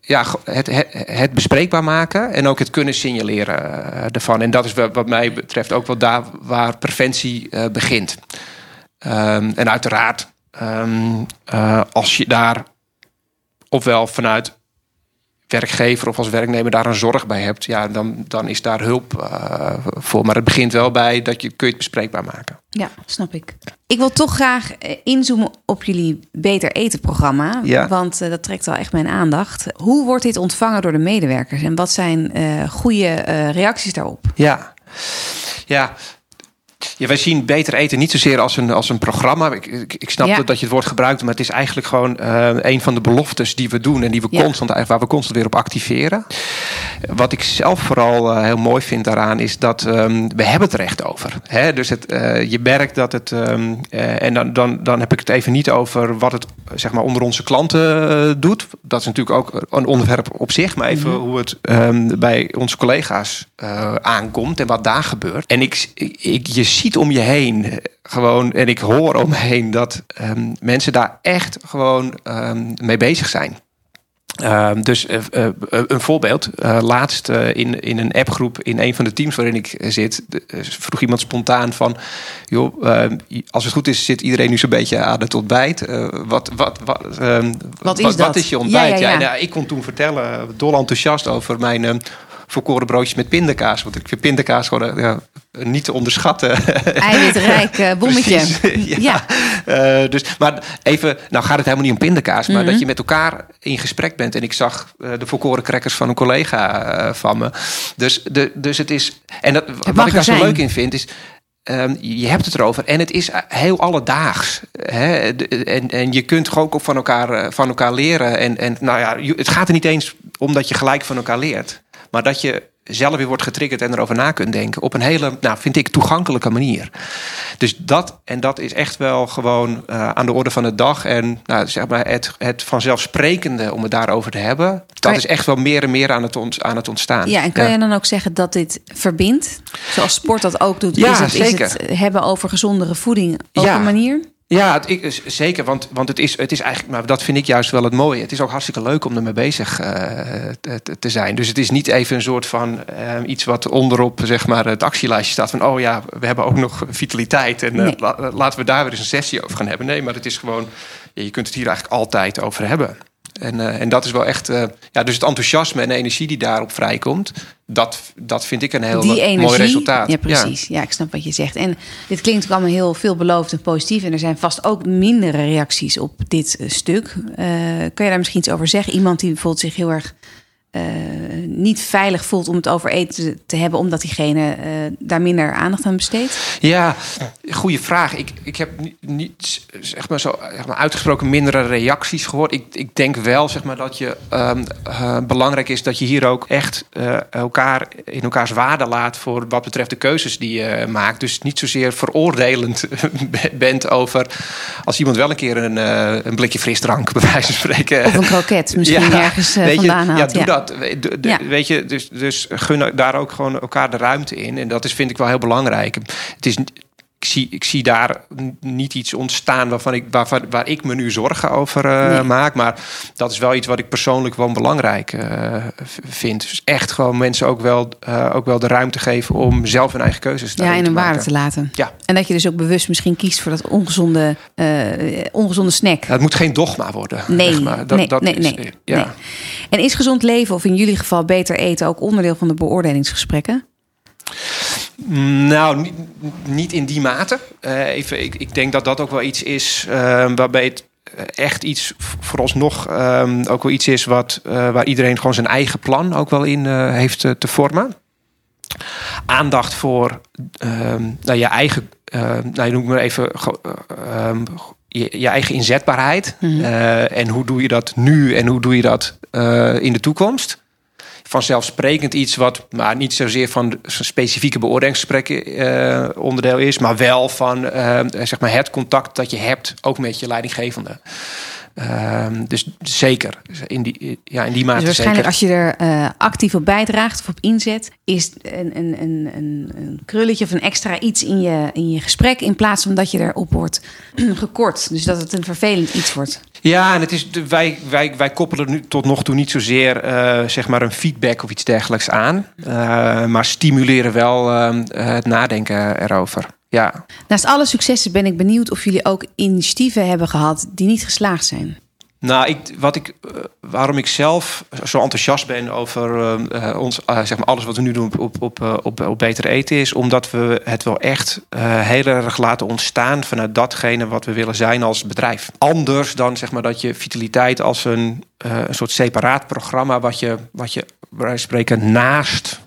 ja, het, het, bespreekbaar maken en ook het kunnen signaleren ervan. En dat is wat mij betreft ook wel daar waar preventie begint. En uiteraard, als je daar ofwel vanuit werkgever of als werknemer daar een zorg bij hebt, ja, dan, dan is daar hulp uh, voor. Maar het begint wel bij dat je kun je het bespreekbaar maken. Ja, snap ik. Ik wil toch graag inzoomen op jullie Beter Eten programma. Ja. Want uh, dat trekt wel echt mijn aandacht. Hoe wordt dit ontvangen door de medewerkers? En wat zijn uh, goede reacties daarop? Ja, ja ja, wij zien beter eten niet zozeer als een, als een programma. Ik, ik, ik snap ja. dat je het woord gebruikt, maar het is eigenlijk gewoon uh, een van de beloftes die we doen en die we ja. constant, waar we constant weer op activeren. Wat ik zelf vooral uh, heel mooi vind daaraan is dat um, we hebben het er echt over. Hè? Dus het, uh, je merkt dat het, um, en dan, dan, dan heb ik het even niet over wat het zeg maar onder onze klanten doet. Dat is natuurlijk ook een onderwerp op zich, maar even mm -hmm. hoe het um, bij onze collega's aankomt en wat daar gebeurt. En ik, ik, je ziet om je heen gewoon, en ik hoor om me heen dat um, mensen daar echt gewoon um, mee bezig zijn. Um, dus uh, uh, een voorbeeld. Laatst in, in een appgroep in een van de teams waarin ik zit, vroeg iemand spontaan van: joh, als het goed is, zit iedereen nu zo'n beetje aan het ontbijt. wat, wat, wat, wat, is wat, dat? wat is je ontbijt? Ja, ja, ja. ja ik kon toen vertellen, dol enthousiast over mijn volkoren broodjes met pindakaas. Want ik vind pindakaas gewoon ja, niet te onderschatten. Eiwitrijk uh, bommetje. ja. ja. Uh, dus, maar even, nou gaat het helemaal niet om pindakaas, maar mm -hmm. dat je met elkaar in gesprek bent. En ik zag uh, de volkoren crackers van een collega van me. Dus, de, dus het is. En dat, het wat ik daar zo leuk in vind is. Um, je hebt het erover en het is heel alledaags. Hè? En, en je kunt ook van elkaar, van elkaar leren. En, en nou ja, het gaat er niet eens om dat je gelijk van elkaar leert. Maar dat je zelf weer wordt getriggerd en erover na kunt denken. Op een hele, nou, vind ik, toegankelijke manier. Dus dat, en dat is echt wel gewoon uh, aan de orde van de dag. En nou, zeg maar het, het vanzelfsprekende om het daarover te hebben. Dat is echt wel meer en meer aan het, ont, aan het ontstaan. Ja, en kan ja. je dan ook zeggen dat dit verbindt? Zoals sport dat ook doet. Ja, is het, zeker. Is het hebben over gezondere voeding op ja. een manier? Ja, het, ik, zeker. Want, want het, is, het is eigenlijk, maar dat vind ik juist wel het mooie. Het is ook hartstikke leuk om ermee bezig uh, te, te, zijn. Dus het is niet even een soort van uh, iets wat onderop zeg maar, het actielijstje staat. Van oh ja, we hebben ook nog vitaliteit. En nee. la, laten we daar weer eens een sessie over gaan hebben. Nee, maar het is gewoon, ja, je kunt het hier eigenlijk altijd over hebben. En, uh, en dat is wel echt, uh, ja, dus het enthousiasme en de energie die daarop vrijkomt, dat, dat vind ik een heel die energie, mooi resultaat. Ja, precies. Ja. ja. ik snap wat je zegt. En dit klinkt ook allemaal heel veelbelovend en positief. En er zijn vast ook mindere reacties op dit uh, stuk. kan je daar misschien iets over zeggen? Iemand die bijvoorbeeld zich heel erg uh, niet veilig voelt om het over eten te hebben, omdat diegene uh, daar minder aandacht aan besteedt? Ja, goede vraag. Ik, ik heb niet, zeg maar zo zeg maar uitgesproken mindere reacties gehoord. Ik, ik denk wel zeg maar, dat je um, uh, belangrijk is dat je hier ook echt elkaar in elkaars waarde laat voor wat betreft de keuzes die je maakt. Dus niet zozeer veroordelend bent over als iemand wel een keer een, een blikje frisdrank, bij wijze van spreken. Of een kroket misschien ja, ergens vandaan je, haalt. Ja, doe dat. De, de, ja. Weet je, dus, dus gun daar ook gewoon elkaar de ruimte in. En dat is, vind ik wel heel belangrijk. Het is, ik, zie, ik zie daar niet iets ontstaan waarvan ik, waarvan, waar ik me nu zorgen over uh, nee. maak. Maar dat is wel iets wat ik persoonlijk wel belangrijk uh, vind. Dus echt gewoon mensen ook wel, uh, ook wel de ruimte geven om zelf hun eigen keuzes te maken. Ja, en een waarde te laten. Ja. En dat je dus ook bewust misschien kiest voor dat ongezonde, ongezonde snack. Ja, het moet geen dogma worden. Nee, zeg maar. dat, nee, dat nee, is, nee, ja. nee. En is gezond leven, of in jullie geval beter eten, ook onderdeel van de beoordelingsgesprekken? Nou, niet, niet in die mate. Uh, even, ik, ik denk dat dat ook wel iets is uh, waarbij het echt iets vooralsnog um, ook wel iets is wat, uh, waar iedereen gewoon zijn eigen plan ook wel in heeft te vormen. Aandacht voor nou, je eigen, nou, je noemt maar even je, je, eigen inzetbaarheid. Mm -hmm. uh, en hoe doe je dat nu en hoe doe je dat in de toekomst? Vanzelfsprekend iets wat maar niet zozeer van specifieke beoordelingsgesprekken uh, onderdeel is, maar wel van zeg maar het contact dat je hebt ook met je leidinggevende. Um, dus zeker, in die, ja, in die mate dus waarschijnlijk zeker. als je er uh, actief op bijdraagt of op inzet... is een, een, een, een, krulletje of een extra iets in je, in je gesprek... in plaats van dat je erop wordt gekort. Dus dat het een vervelend iets wordt. Ja, en het is, wij, wij, wij koppelen nu tot nog toe niet zozeer uh, zeg maar een feedback of iets dergelijks aan. Uh, maar stimuleren wel uh, het nadenken erover. Ja. Naast alle successen ben ik benieuwd of jullie ook initiatieven hebben gehad die niet geslaagd zijn. Nou, ik, wat ik, waarom ik zelf zo enthousiast ben over uh, ons, uh, zeg maar alles wat we nu doen op, op, op, op, op beter eten, is omdat we het wel echt uh, heel erg laten ontstaan vanuit datgene wat we willen zijn als bedrijf. Anders dan zeg maar dat je vitaliteit als een, een soort separaat programma wat je, wat je bij spreken naast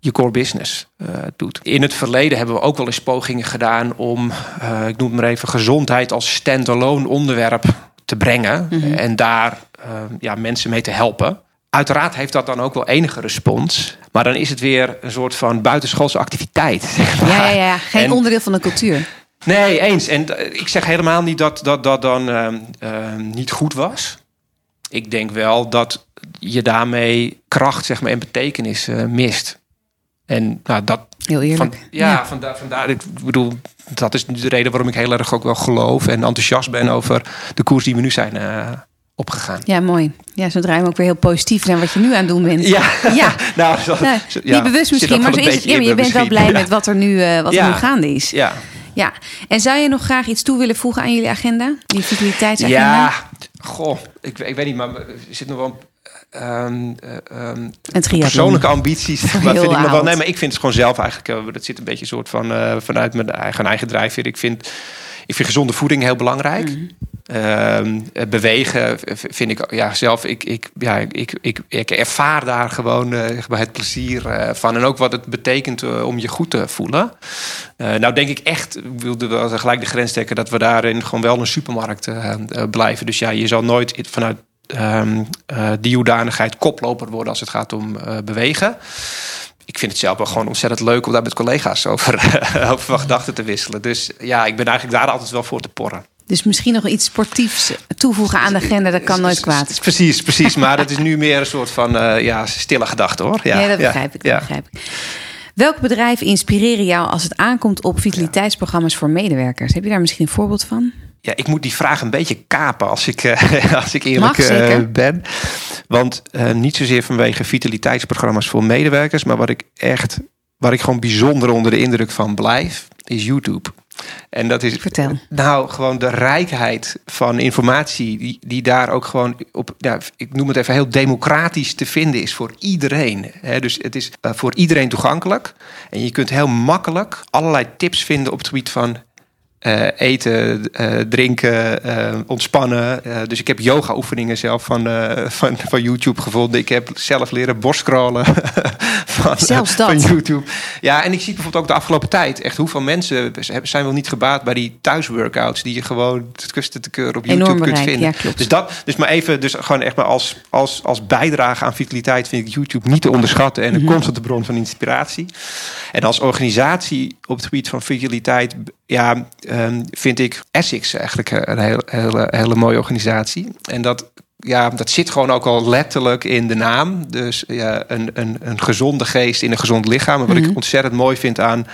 je core business uh, doet. In het verleden hebben we ook wel eens pogingen gedaan om, uh, ik noem het maar even, gezondheid als standalone onderwerp te brengen mm -hmm. en daar uh, ja, mensen mee te helpen. Uiteraard heeft dat dan ook wel enige respons, maar dan is het weer een soort van buitenschoolse activiteit. Zeg maar. ja, ja, ja, geen en, onderdeel van de cultuur. Nee, eens. En ik zeg helemaal niet dat dat, dat dan niet goed was. Ik denk wel dat je daarmee kracht zeg maar, en betekenis mist. En nou, dat. Heel eerlijk. Van, ja, ja. Vandaar, vandaar. Ik bedoel, dat is de reden waarom ik heel erg ook wel geloof en enthousiast ben over de koers die we nu zijn uh, opgegaan. Ja, mooi. Ja, zo draaien we ook weer heel positief naar wat je nu aan het doen bent. Ja, ja. nou, zo, nou, ja, niet bewust misschien, maar zo is het. Ja, je bent wel blij met wat er nu, uh, wat er nu gaande is. Ja. ja. En zou je nog graag iets toe willen voegen aan jullie agenda? Die vitaliteitsagenda? Ja, goh, ik, ik weet niet, maar er zit nog wel Um, um, persoonlijke ambities. Maar vind ik nog wel, nee, maar ik vind het gewoon zelf eigenlijk. Uh, dat zit een beetje een soort van uh, vanuit mijn eigen, eigen drijfveer. Ik vind, ik vind gezonde voeding heel belangrijk. Mm. Um, bewegen vind ik ja, zelf. Ik, ik, ja, ik, ik, ik ervaar daar gewoon uh, het plezier van. En ook wat het betekent om je goed te voelen. nou, denk ik echt, wilde wel gelijk de grens trekken dat we daarin gewoon wel een supermarkt blijven. Dus ja, je zal nooit vanuit um, uh, die hoedanigheid koploper worden als het gaat om uh, bewegen. Ik vind het zelf wel gewoon ontzettend leuk om daar met collega's over, over van gedachten te wisselen. Dus ja, ik ben eigenlijk daar altijd wel voor te porren. Dus misschien nog iets sportiefs toevoegen aan de agenda, dat kan nooit kwaad. Precies, precies. Maar dat is nu meer een soort van uh, ja, stille gedachte hoor. Ja, ja dat begrijp ik. Dat ja. begrijp ik. Welke bedrijven inspireren jou als het aankomt op vitaliteitsprogramma's voor medewerkers? Heb je daar misschien een voorbeeld van? Ja, ik moet die vraag een beetje kapen als ik, uh, als ik eerlijk uh, ben. Want uh, niet zozeer vanwege vitaliteitsprogramma's voor medewerkers, maar wat ik echt, waar ik gewoon bijzonder onder de indruk van blijf, is YouTube. En dat is Vertel. nou gewoon de rijkheid van informatie die, die daar ook gewoon op, ik noem het even heel democratisch te vinden is voor iedereen. dus het is voor iedereen toegankelijk. En je kunt heel makkelijk allerlei tips vinden op het gebied van uh, eten, uh, drinken, uh, ontspannen. dus ik heb yoga oefeningen zelf van, van, van YouTube gevonden. Ik heb zelf leren borstcrawlen van, van YouTube. Ja, en ik zie bijvoorbeeld ook de afgelopen tijd echt hoeveel mensen zijn wel niet gebaat bij die thuisworkouts die je gewoon het kusten te keur op YouTube kunt vinden. Ja. Dus dat, dus maar even, dus gewoon echt maar als, als, als bijdrage aan vitaliteit vind ik YouTube niet te onderschatten en een Mhm. constante bron van inspiratie. En als organisatie op het gebied van vitaliteit, ja, um, vind ik Essex eigenlijk een hele, hele, hele mooie organisatie. En dat, ja, dat zit gewoon ook al letterlijk in de naam. Dus ja, een, een, een gezonde geest in een gezond lichaam. En wat Mhm. ik ontzettend mooi vind aan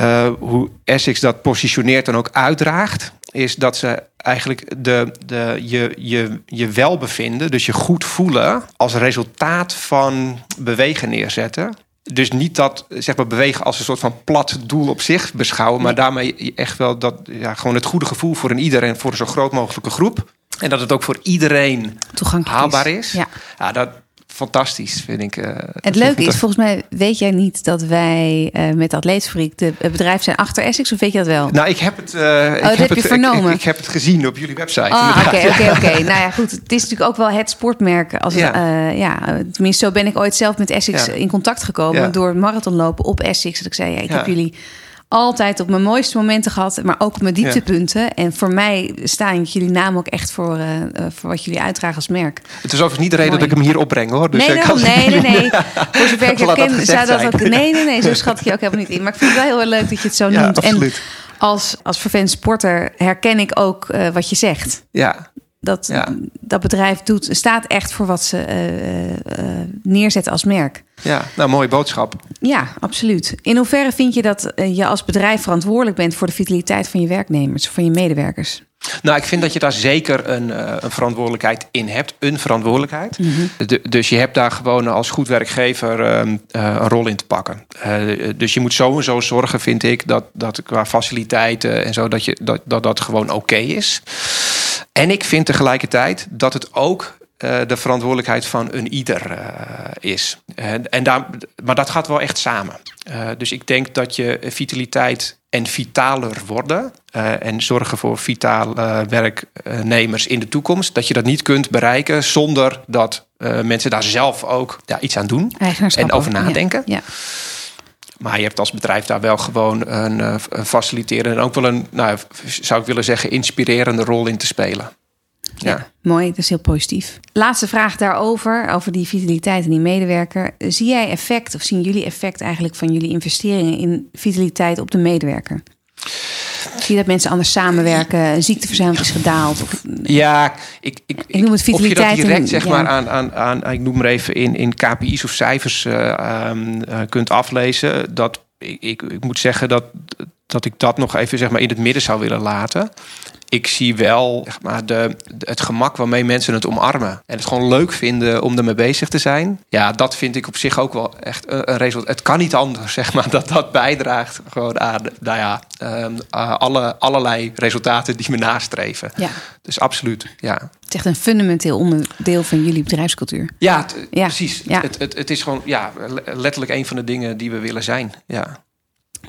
uh, hoe Essex dat positioneert en ook uitdraagt, is dat ze eigenlijk de, de, je, je, je welbevinden, dus je goed voelen, als resultaat van bewegen neerzetten. Dus niet dat zeg maar, bewegen als een soort van plat doel op zich beschouwen, maar daarmee echt wel dat ja, gewoon het goede gevoel voor een iedereen, voor een zo groot mogelijke groep. En dat het ook voor iedereen Toegankelijk haalbaar is. Ja. ja dat, fantastisch, vind ik. Uh, het leuke is, volgens mij weet jij niet dat wij uh, met Atleetfabriek de het bedrijf zijn achter Essex, of weet je dat wel? Nou, ik heb het. Uh, oh, ik heb, heb het, vernomen. Ik, ik, heb het gezien op jullie website. Ah, oké, oké, oké. Nou ja, goed. Het is natuurlijk ook wel het sportmerk. Als ja. Ja, tenminste, zo ben ik ooit zelf met Essex ja. in contact gekomen ja. door marathonlopen op Essex. Dat ik zei, ja, ik heb jullie altijd op mijn mooiste momenten gehad, maar ook op mijn dieptepunten. Ja. En voor mij staan jullie naam ook echt voor, uh, voor wat jullie uitdragen als merk. Het is overigens niet de reden Mooi. dat ik hem hier opbreng hoor. Dus nee, kan nee, nee, nee. Voor zover ik herken, zou dat ook. Nee, nee, nee, zo schat ik je ook helemaal niet in. Maar ik vind het wel heel erg leuk dat je het zo ja, noemt. Absoluut. En als, als vervent sporter herken ik ook uh, wat je zegt. Ja. Dat, ja. dat bedrijf doet, staat echt voor wat ze uh, uh, neerzetten als merk. Ja, nou, mooie boodschap. Ja, absoluut. In hoeverre vind je dat je als bedrijf verantwoordelijk bent voor de vitaliteit van je werknemers, van je medewerkers? Nou, ik vind dat je daar zeker een, een verantwoordelijkheid in hebt. Een verantwoordelijkheid. Mm -hmm. de, dus je hebt daar gewoon als goed werkgever uh, een rol in te pakken. Uh, dus je moet sowieso zorgen, vind ik, dat, dat qua faciliteiten en zo, dat je, dat, dat, dat gewoon oké okay is. En ik vind tegelijkertijd dat het ook uh, de verantwoordelijkheid van een ieder uh, is. En, en daar, maar dat gaat wel echt samen. Uh, dus ik denk dat je vitaliteit en vitaler worden en zorgen voor vitale werknemers in de toekomst, dat je dat niet kunt bereiken zonder dat mensen daar zelf ook ja, iets aan doen en over nadenken. Ja, ja. Maar je hebt als bedrijf daar wel gewoon een, een faciliterende en ook wel een, nou, zou ik willen zeggen, inspirerende rol in te spelen. Ja. ja. mooi. Dat is heel positief. Laatste vraag daarover, over die vitaliteit en die medewerker. Zie jij effect, of zien jullie effect eigenlijk van jullie investeringen in vitaliteit op de medewerker? Zie je dat mensen anders samenwerken, een ziekteverzuim is gedaald? Of... Ja, ik, ik, ik noem het vitaliteit. Of je dat direct en, zeg ja. maar aan, aan, aan, ik noem maar even in, in KPI's of cijfers uh, um, uh, kunt aflezen. Dat ik, ik, ik moet zeggen dat, dat ik dat nog even zeg maar, in het midden zou willen laten ik zie wel zeg maar, de, het gemak waarmee mensen het omarmen. En het gewoon leuk vinden om ermee bezig te zijn. Ja, dat vind ik op zich ook wel echt een, een resultaat. Het kan niet anders, zeg maar, dat dat bijdraagt gewoon aan nou ja, um, uh, alle, allerlei resultaten die we nastreven. Ja. Dus absoluut, ja. Het is echt een fundamenteel onderdeel van jullie. Ja, t- Ja. precies. Ja. Het, het, het is gewoon ja, letterlijk een van de dingen die we willen zijn. Ja.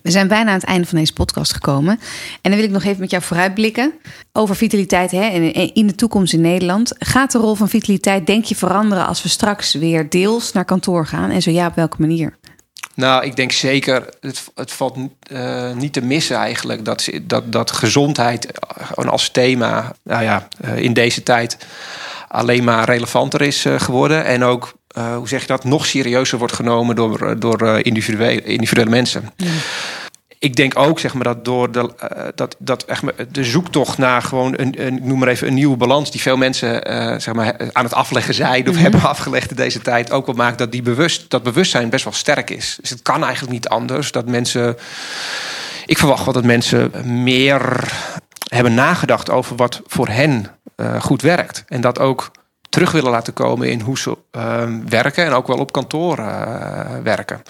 We zijn bijna aan het einde van deze podcast gekomen. En dan wil ik nog even met jou vooruitblikken over vitaliteit hè, in de toekomst in Nederland. Gaat de rol van vitaliteit, denk je, veranderen als we straks weer deels naar kantoor gaan? En zo ja, op welke manier? Nou, ik denk zeker, het, het valt uh, niet te missen eigenlijk dat, dat, dat gezondheid gewoon als thema nou ja, uh, in deze tijd alleen maar relevanter is geworden. En ook, hoe zeg je dat, nog serieuzer wordt genomen door, door individuele, individuele mensen. Ja. Ik denk ook zeg maar, dat door de, uh, dat, dat echt de zoektocht naar gewoon een, een, noem maar even een nieuwe balans, die veel mensen uh, zeg maar, aan het afleggen zijn of mm -hmm. hebben afgelegd in deze tijd, ook wel maakt dat die bewust, dat bewustzijn best wel sterk is. Dus het kan eigenlijk niet anders dat mensen. Ik verwacht wel dat mensen meer hebben nagedacht over wat voor hen goed werkt. En dat ook terug willen laten komen in hoe ze ehm, werken en ook wel op kantoor werken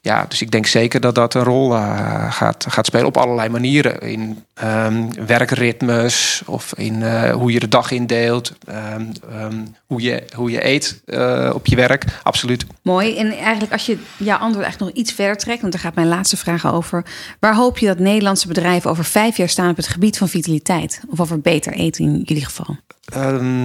ja, dus ik denk zeker dat dat een rol uh, gaat, gaat spelen op allerlei manieren. In um, werkritmes of in uh, hoe je de dag indeelt. Um, um, hoe, je, hoe je eet uh, op je werk. Absoluut. Mooi. En eigenlijk als je jouw antwoord eigenlijk nog iets verder trekt... want daar gaat mijn laatste vraag over. Waar hoop je dat Nederlandse bedrijven over vijf jaar staan... op het gebied van vitaliteit? Of over beter eten in jullie geval?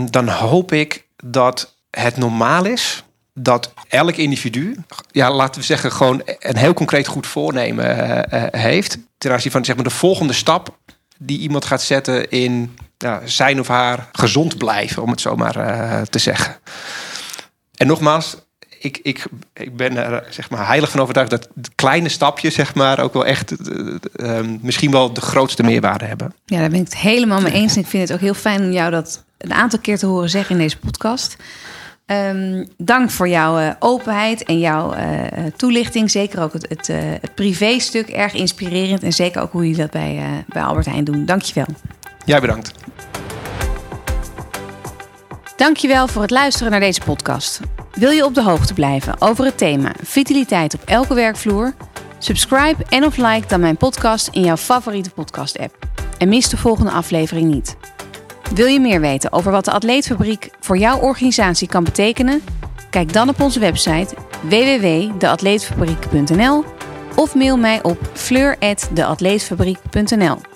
dan hoop ik dat het normaal is dat elk individu, ja, laten we zeggen, gewoon een heel concreet goed voornemen uh, heeft. Ten aanzien van zeg maar, de volgende stap die iemand gaat zetten in zijn of haar gezond blijven, om het zo maar uh, te zeggen. En nogmaals, ik, ik, ik ben er zeg maar, heilig van overtuigd dat kleine stapjes zeg maar, ook wel echt misschien wel de grootste meerwaarde hebben. Ja, daar ben ik het helemaal mee eens. En ik vind het ook heel fijn om jou dat een aantal keer te horen zeggen in deze podcast. Um, dank voor jouw uh, openheid en jouw uh, toelichting. Zeker ook het, het, uh, het privéstuk, erg inspirerend. En zeker ook hoe jullie dat bij, bij Albert Heijn doen. Dankjewel. Jij bedankt. Dankjewel voor het luisteren naar deze podcast. Wil je op de hoogte blijven over het thema vitaliteit op elke werkvloer? Subscribe en of like dan mijn podcast in jouw favoriete podcast app. En mis de volgende aflevering niet. Wil je meer weten over wat de Atleetfabriek voor jouw organisatie kan betekenen? Kijk dan op onze website www.deatleetfabriek.nl of mail mij op fleur.deatleetfabriek.nl.